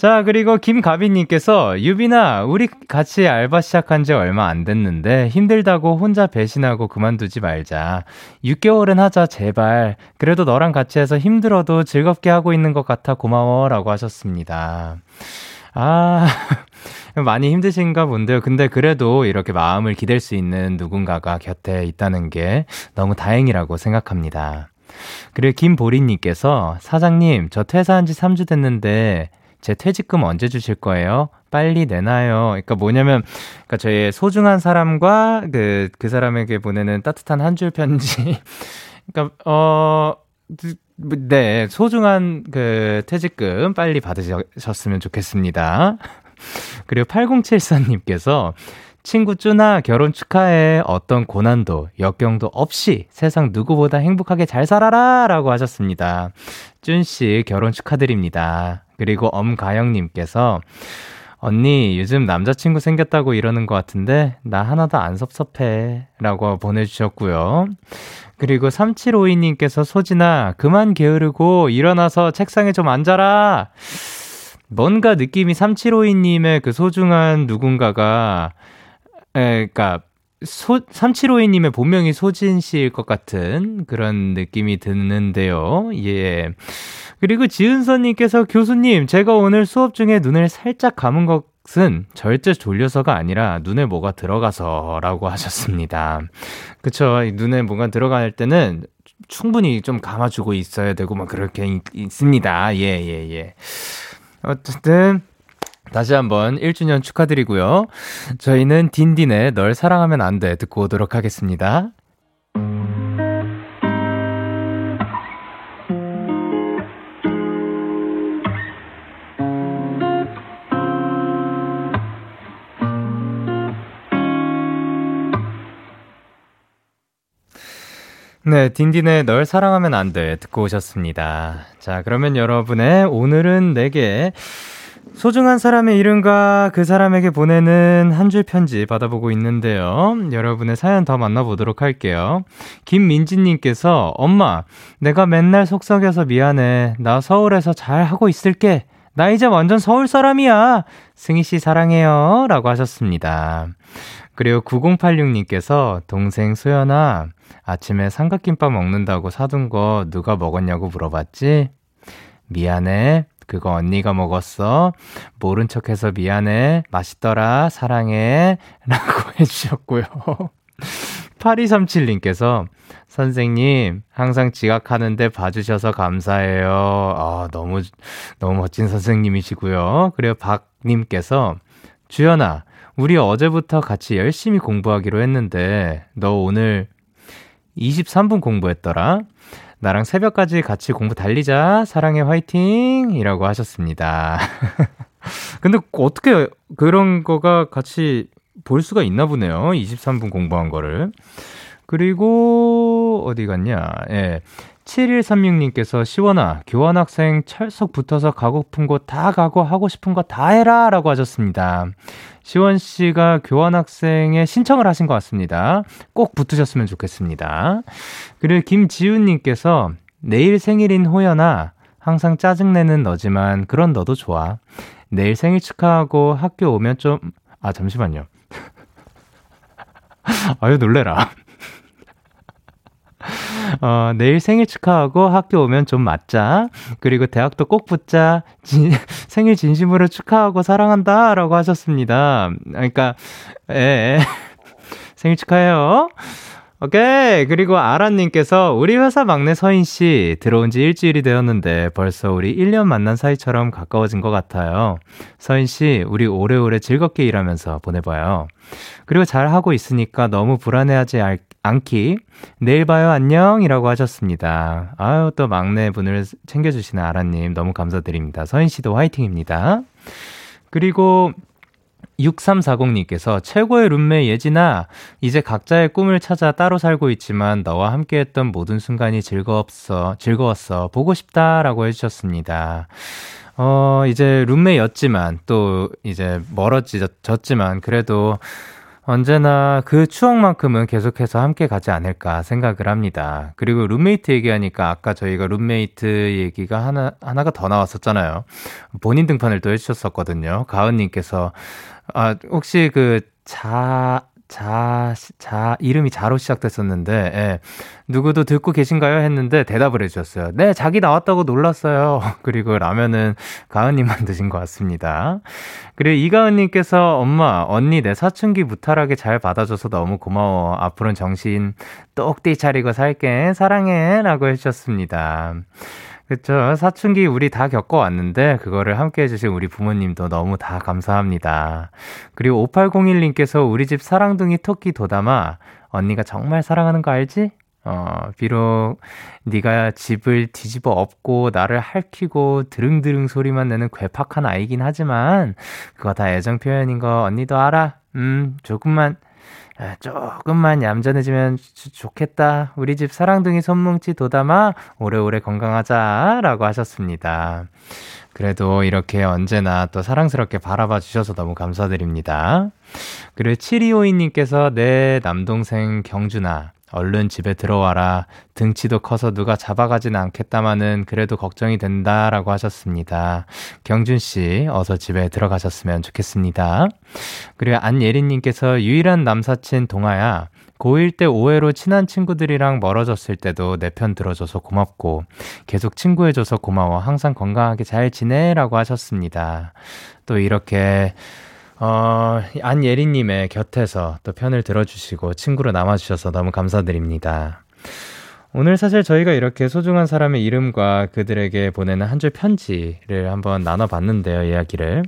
[SPEAKER 1] 자, 그리고 김가비님께서, 유빈아, 우리 같이 알바 시작한 지 얼마 안 됐는데, 힘들다고 혼자 배신하고 그만두지 말자. 6개월은 하자, 제발. 그래도 너랑 같이 해서 힘들어도 즐겁게 하고 있는 것 같아 고마워. 라고 하셨습니다. 아, [laughs] 많이 힘드신가 본데요. 근데 그래도 이렇게 마음을 기댈 수 있는 누군가가 곁에 있다는 게 너무 다행이라고 생각합니다. 그리고 김보리님께서, 사장님, 저 퇴사한 지 3주 됐는데, 제 퇴직금 언제 주실 거예요? 빨리 내놔요. 그러니까 뭐냐면, 그러니까 저의 소중한 사람과 그, 그 사람에게 보내는 따뜻한 한 줄 편지. [laughs] 그러니까, 어, 네, 소중한 그 퇴직금 빨리 받으셨으면 좋겠습니다. 그리고 8074님께서 친구 쭈나 결혼 축하해. 어떤 고난도, 역경도 없이 세상 누구보다 행복하게 잘 살아라! 라고 하셨습니다. 쭌씨 결혼 축하드립니다. 그리고 엄가영님께서 언니, 요즘 남자친구 생겼다고 이러는 것 같은데, 나 하나도 안 섭섭해. 라고 보내주셨고요. 그리고 3752님께서 소진아, 그만 게으르고 일어나서 책상에 좀 앉아라! 뭔가 느낌이 3752님의 그 소중한 누군가가, 에, 그니까, 소, 3752님의 본명이 소진 씨일 것 같은 그런 느낌이 드는데요. 예. 그리고 지은서님께서 교수님, 제가 오늘 수업 중에 눈을 살짝 감은 것은 절대 졸려서가 아니라 눈에 뭐가 들어가서라고 하셨습니다. 그쵸. 눈에 뭐가 들어갈 때는 충분히 좀 감아주고 있어야 되고 막 그렇게 있, 있습니다. 예, 예, 예. 어쨌든, 다시 한번 1주년 축하드리고요. 저희는 딘딘의 널 사랑하면 안 돼 듣고 오도록 하겠습니다. 네, 딘딘의 널 사랑하면 안 돼 듣고 오셨습니다. 자, 그러면 여러분의 오늘은 내게 소중한 사람의 이름과 그 사람에게 보내는 한 줄 편지 받아보고 있는데요. 여러분의 사연 더 만나보도록 할게요. 김민지님께서, 엄마, 내가 맨날 속썩여서 미안해. 나 서울에서 잘 하고 있을게. 나 이제 완전 서울 사람이야. 승희씨 사랑해요. 라고 하셨습니다. 그리고 9086님께서, 동생 수연아, 아침에 삼각김밥 먹는다고 사둔 거 누가 먹었냐고 물어봤지? 미안해. 그거 언니가 먹었어. 모른 척 해서 미안해. 맛있더라. 사랑해. [laughs] 라고 해주셨고요. [laughs] 8237님께서 선생님, 항상 지각하는데 봐주셔서 감사해요. 아, 너무, 너무 멋진 선생님이시고요. 그리고 박님께서 주연아, 우리 어제부터 같이 열심히 공부하기로 했는데, 너 오늘 23분 공부했더라? 나랑 새벽까지 같이 공부 달리자. 사랑해 화이팅! 이라고 하셨습니다. [laughs] 근데 어떻게 그런 거가 같이 볼 수가 있나 보네요. 23분 공부한 거를. 그리고 어디 갔냐? 예. 7136님께서 시원아, 교환학생 철석 붙어서 가고픈 곳다 가고 하고 싶은 거 다 해라 라고 하셨습니다. 시원 씨가 교환학생에 신청을 하신 것 같습니다. 꼭 붙으셨으면 좋겠습니다. 그리고 김지훈님께서 내일 생일인 호연아, 항상 짜증내는 너지만 그런 너도 좋아. 내일 생일 축하하고 학교 오면 좀, 아, 잠시만요. [laughs] 아유, 놀래라. 어, 내일 생일 축하하고 학교 오면 좀 맞자. 그리고 대학도 꼭 붙자. 진, [laughs] 생일 진심으로 축하하고 사랑한다. 라고 하셨습니다. 그러니까, 예, 예. [laughs] 생일 축하해요. 오케이. 그리고 아란님께서 우리 회사 막내 서인 씨 들어온 지 일주일이 되었는데 벌써 우리 1년 만난 사이처럼 가까워진 것 같아요. 서인 씨, 우리 오래오래 즐겁게 일하면서 보내봐요. 그리고 잘 하고 있으니까 너무 불안해하지 않기. 내일 봐요. 안녕. 이라고 하셨습니다. 아유, 또 막내 분을 챙겨주시는 아란님 너무 감사드립니다. 서인 씨도 화이팅입니다. 그리고 6340님께서 최고의 룸메 예진아, 이제 각자의 꿈을 찾아 따로 살고 있지만 너와 함께 했던 모든 순간이 즐거웠어, 즐거웠어, 보고 싶다 라고 해주셨습니다. 어, 이제 룸메였지만 또 이제 멀어졌지만 그래도 언제나 그 추억만큼은 계속해서 함께 가지 않을까 생각을 합니다. 그리고 룸메이트 얘기하니까 아까 저희가 룸메이트 얘기가 하나, 하나가 더 나왔었잖아요. 본인 등판을 또 해주셨었거든요. 가은님께서 아, 혹시 그 자, 자, 자, 이름이 자로 시작됐었는데, 예. 누구도 듣고 계신가요? 했는데 대답을 해주셨어요. 네, 자기 나왔다고 놀랐어요. [laughs] 그리고 라면은 가은님만 드신 것 같습니다. 그리고 이가은님께서 엄마, 언니 내 사춘기 무탈하게 잘 받아줘서 너무 고마워. 앞으로는 정신 똑띠 차리고 살게. 사랑해. 라고 해주셨습니다. 그쵸. 사춘기 우리 다 겪어왔는데, 그거를 함께 해주신 우리 부모님도 너무 다 감사합니다. 그리고 5801님께서 우리 집 사랑둥이 토끼 도담아, 언니가 정말 사랑하는 거 알지? 어, 비록 네가 집을 뒤집어 엎고 나를 핥히고 드릉드릉 소리만 내는 괴팍한 아이긴 하지만 그거 다 애정 표현인 거 언니도 알아. 음, 조금만 아, 조금만 얌전해지면 좋겠다. 우리 집 사랑둥이 손뭉치 도담아 오래오래 건강하자. 라고 하셨습니다. 그래도 이렇게 언제나 또 사랑스럽게 바라봐 주셔서 너무 감사드립니다. 그리고 7252님께서 내 남동생 경준아, 얼른 집에 들어와라. 등치도 커서 누가 잡아가진 않겠다마는 그래도 걱정이 된다라고 하셨습니다. 경준 씨, 어서 집에 들어가셨으면 좋겠습니다. 그리고 안예린님께서 유일한 남사친 동아야. 고1 때 오해로 친한 친구들이랑 멀어졌을 때도 내 편 들어줘서 고맙고 계속 친구해줘서 고마워. 항상 건강하게 잘 지내라고 하셨습니다. 또 이렇게 어, 안예리님의 곁에서 또 편을 들어주시고 친구로 남아주셔서 너무 감사드립니다. 오늘 사실 저희가 이렇게 소중한 사람의 이름과 그들에게 보내는 한 줄 편지를 한번 나눠봤는데요, 이야기를.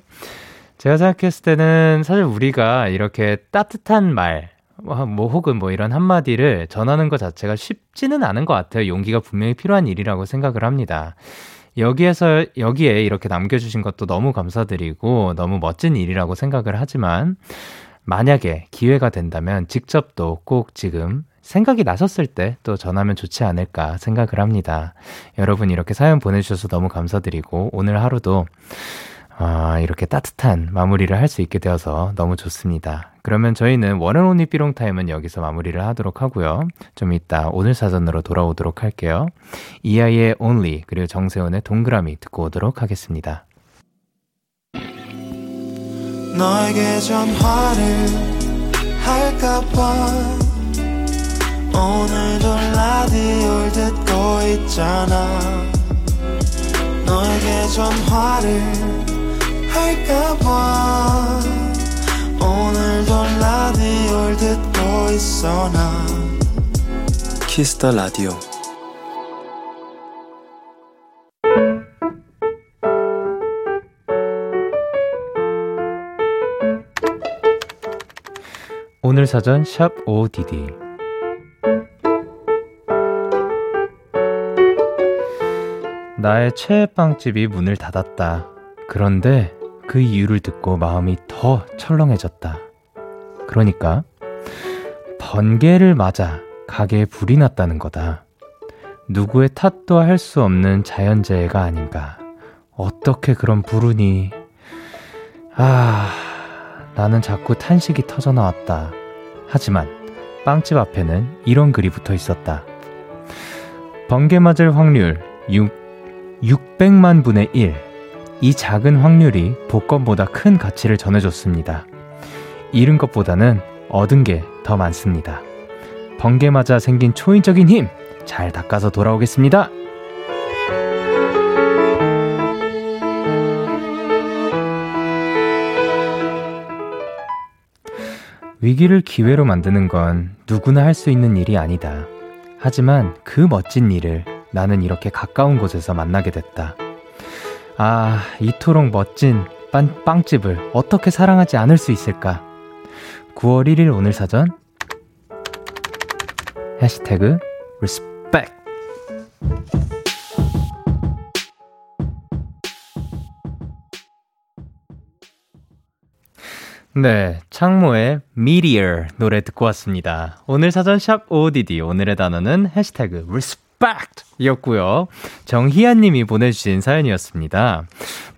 [SPEAKER 1] 제가 생각했을 때는 사실 우리가 이렇게 따뜻한 말, 뭐, 뭐 혹은 뭐 이런 한마디를 전하는 것 자체가 쉽지는 않은 것 같아요. 용기가 분명히 필요한 일이라고 생각을 합니다. 여기에서, 여기에 이렇게 남겨주신 것도 너무 감사드리고 너무 멋진 일이라고 생각을 하지만 만약에 기회가 된다면 직접 또 꼭 지금 생각이 나셨을 때 또 전하면 좋지 않을까 생각을 합니다. 여러분 이렇게 사연 보내주셔서 너무 감사드리고 오늘 하루도 아, 이렇게 따뜻한 마무리를 할 수 있게 되어서 너무 좋습니다. 그러면 저희는 원앤온리 삐롱타임은 여기서 마무리를 하도록 하고요. 좀 이따 오늘 사전으로 돌아오도록 할게요. 이아이의 Only 그리고 정세훈의 동그라미 듣고 오도록 하겠습니다. 너에게 전화를 할까봐 오늘도 라디오를 듣고 있잖아 너에게 전화를 할까봐 오늘도 라디오를 듣고 있어 나 키스터 라디오 오늘 사전 샵 ODD 나의 최애 빵집이 문을 닫았다. 그런데 그 이유를 듣고 마음이 더 철렁해졌다. 그러니까 번개를 맞아 가게에 불이 났다는 거다. 누구의 탓도 할 수 없는 자연재해가 아닌가. 어떻게 그런 불운이. 아, 나는 자꾸 탄식이 터져 나왔다. 하지만 빵집 앞에는 이런 글이 붙어 있었다. 번개 맞을 확률 6, 600만 분의 1. 이 작은 확률이 복권보다 큰 가치를 전해줬습니다. 잃은 것보다는 얻은 게 더 많습니다. 번개 맞아 생긴 초인적인 힘, 잘 닦아서 돌아오겠습니다. 위기를 기회로 만드는 건 누구나 할 수 있는 일이 아니다. 하지만 그 멋진 일을 나는 이렇게 가까운 곳에서 만나게 됐다. 아, 이토록 멋진 빵, 빵집을 어떻게 사랑하지 않을 수 있을까? 9월 1일 오늘 사전 해시태그 respect 네, 창모의 Meteor 노래 듣고 왔습니다. 오늘 사전 샵 ODD 오늘의 단어는 해시태그 respect 이었고요. 정희아 님이 보내주신 사연이었습니다.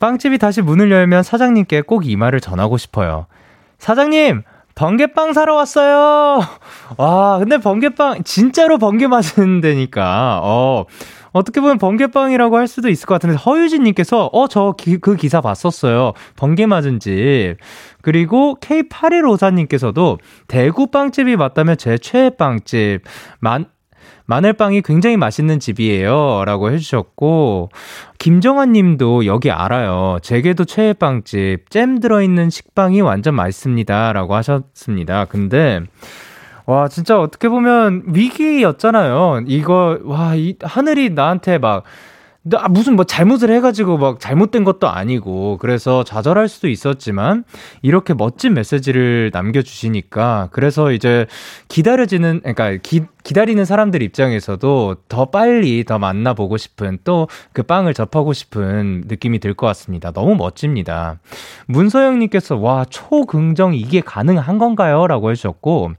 [SPEAKER 1] 빵집이 다시 문을 열면 사장님께 꼭 이 말을 전하고 싶어요. 사장님, 번개빵 사러 왔어요. 와, 근데 번개빵 진짜로 번개 맞은 데니까 어. 어떻게 보면 번개빵이라고 할 수도 있을 것 같은데 허유진님께서 어 저 그 기사 봤었어요. 번개 맞은 집. 그리고 K8154님께서도 대구 빵집이 맞다면 제 최애 빵집. 만, 마늘빵이 굉장히 맛있는 집이에요. 라고 해주셨고, 김정환 님도 여기 알아요. 제게도 최애 빵집. 잼 들어있는 식빵이 완전 맛있습니다. 라고 하셨습니다. 근데, 와, 진짜 어떻게 보면 위기였잖아요. 이거, 와, 이, 하늘이 나한테 막, 아, 무슨 뭐 잘못을 해가지고 막 잘못된 것도 아니고, 그래서 좌절할 수도 있었지만, 이렇게 멋진 메시지를 남겨주시니까, 그래서 이제 기다려지는, 그러니까 기, 기다리는 사람들 입장에서도 더 빨리 더 만나보고 싶은, 또 그 빵을 접하고 싶은 느낌이 들 것 같습니다. 너무 멋집니다. 문서영님께서, 와, 초긍정 이게 가능한 건가요? 라고 해주셨고,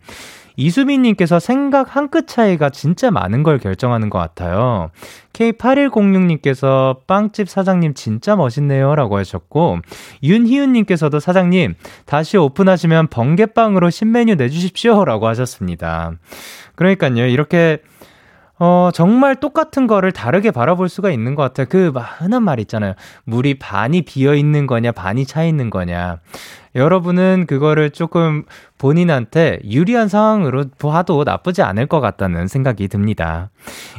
[SPEAKER 1] 이수민님께서 생각 한 끗 차이가 진짜 많은 걸 결정하는 것 같아요. K8106님께서 빵집 사장님 진짜 멋있네요. 라고 하셨고, 윤희윤님께서도 사장님, 다시 오픈하시면 번개빵으로 신메뉴 내주십시오. 라고 하셨습니다. 그러니까요, 이렇게 어, 정말 똑같은 거를 다르게 바라볼 수가 있는 것 같아요. 그, 흔한 말 있잖아요. 물이 반이 비어 있는 거냐, 반이 차 있는 거냐. 여러분은 그거를 조금 본인한테 유리한 상황으로 봐도 나쁘지 않을 것 같다는 생각이 듭니다.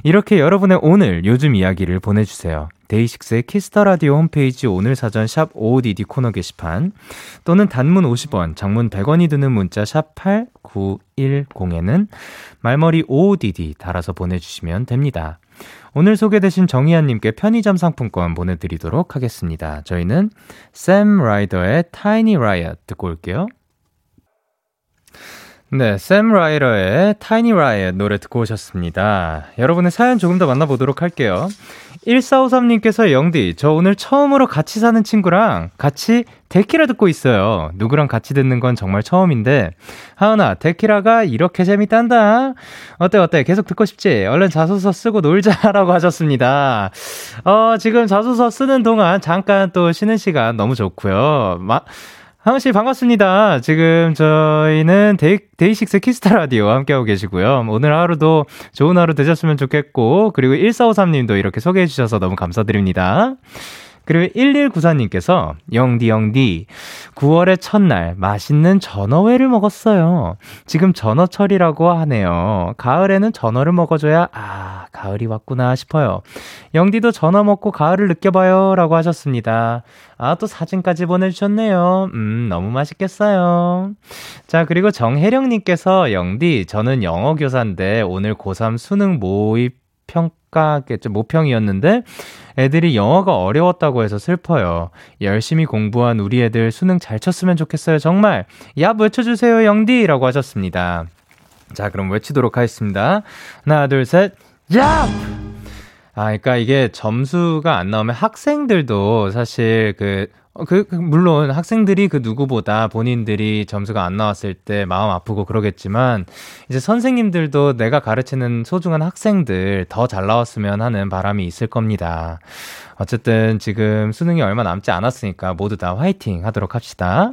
[SPEAKER 1] 이렇게 여러분의 오늘 요즘 이야기를 보내주세요. 데이식스의 키스 더 라디오 홈페이지 오늘 사전 샵 OOTD 코너 게시판 또는 단문 50원, 장문 100원이 드는 문자 샵 8910에는 말머리 OODD 달아서 보내주시면 됩니다. 오늘 소개되신 정희안님께 편의점 상품권 보내드리도록 하겠습니다. 저희는 샘 라이더의 Tiny Riot 듣고 올게요. 네, 샘 라이더의 Tiny Riot 노래 듣고 오셨습니다. 여러분의 사연 조금 더 만나보도록 할게요. 1453님께서 영디, 저 오늘 처음으로 같이 사는 친구랑 같이 데키라 듣고 있어요. 누구랑 같이 듣는 건 정말 처음인데, 하은아, 데키라가 이렇게 재밌단다. 어때, 어때? 계속 듣고 싶지? 얼른 자소서 쓰고 놀자라고 하셨습니다. 어, 지금 자소서 쓰는 동안 잠깐 또 쉬는 시간 너무 좋고요. 마, 하은 씨 반갑습니다. 지금 저희는 데이, 데이식스 키스 더 라디오 함께하고 계시고요. 오늘 하루도 좋은 하루 되셨으면 좋겠고, 그리고 1453님도 이렇게 소개해 주셔서 너무 감사드립니다. 그리고 1194님께서 영디 영디 9월의 첫날 맛있는 전어회를 먹었어요. 지금 전어철이라고 하네요. 가을에는 전어를 먹어줘야 아 가을이 왔구나 싶어요. 영디도 전어 먹고 가을을 느껴봐요라고 하셨습니다. 아 또 사진까지 보내주셨네요. 음 너무 맛있겠어요. 자 그리고 정혜령님께서 영디 저는 영어 교사인데 오늘 고3 수능 모의 평가겠죠 모평이었는데 애들이 영어가 어려웠다고 해서 슬퍼요. 열심히 공부한 우리 애들 수능 잘 쳤으면 좋겠어요. 정말. 야, 외쳐주세요, 영디! 라고 하셨습니다. 자, 그럼 외치도록 하겠습니다. 하나, 둘, 셋. 야! 아, 그러니까 이게 점수가 안 나오면 학생들도 사실 그, 어, 그, 그, 물론 학생들이 그 누구보다 본인들이 점수가 안 나왔을 때 마음 아프고 그러겠지만, 이제 선생님들도 내가 가르치는 소중한 학생들 더 잘 나왔으면 하는 바람이 있을 겁니다. 어쨌든 지금 수능이 얼마 남지 않았으니까 모두 다 화이팅 하도록 합시다.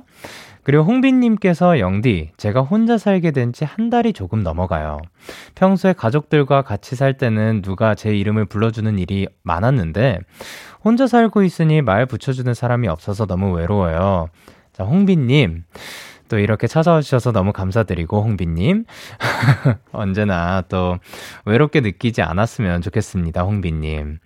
[SPEAKER 1] 그리고 홍빈님께서 영디, 제가 혼자 살게 된 지 한 달이 조금 넘어가요. 평소에 가족들과 같이 살 때는 누가 제 이름을 불러주는 일이 많았는데, 혼자 살고 있으니 말 붙여주는 사람이 없어서 너무 외로워요. 자, 홍빈님. 또 이렇게 찾아와 주셔서 너무 감사드리고, 홍빈님. [laughs] 언제나 또 외롭게 느끼지 않았으면 좋겠습니다, 홍빈님.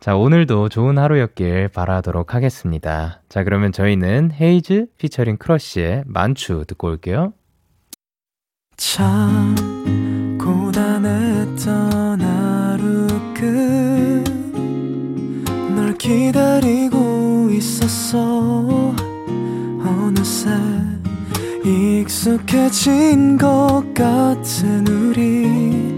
[SPEAKER 1] 자, 오늘도 좋은 하루였길 바라도록 하겠습니다. 자, 그러면 저희는 헤이즈 피처링 크러쉬의 만추 듣고 올게요. 참, 고단했던 하루 끝널 기다리고 있었어. 어느새 익숙해진 것 같은 우리.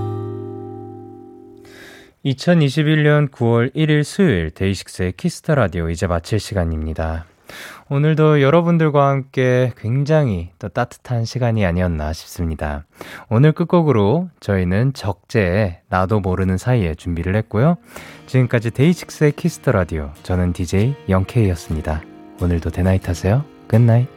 [SPEAKER 1] 2021년 9월 1일 수요일 데이식스의 키스 더 라디오 이제 마칠 시간입니다. 오늘도 여러분들과 함께 굉장히 또 따뜻한 시간이 아니었나 싶습니다. 오늘 끝곡으로 저희는 적재의 나도 모르는 사이에 준비를 했고요. 지금까지 데이식스의 키스터 라디오 저는 DJ 영케이였습니다. 오늘도 대나잇 하세요. 굿나잇.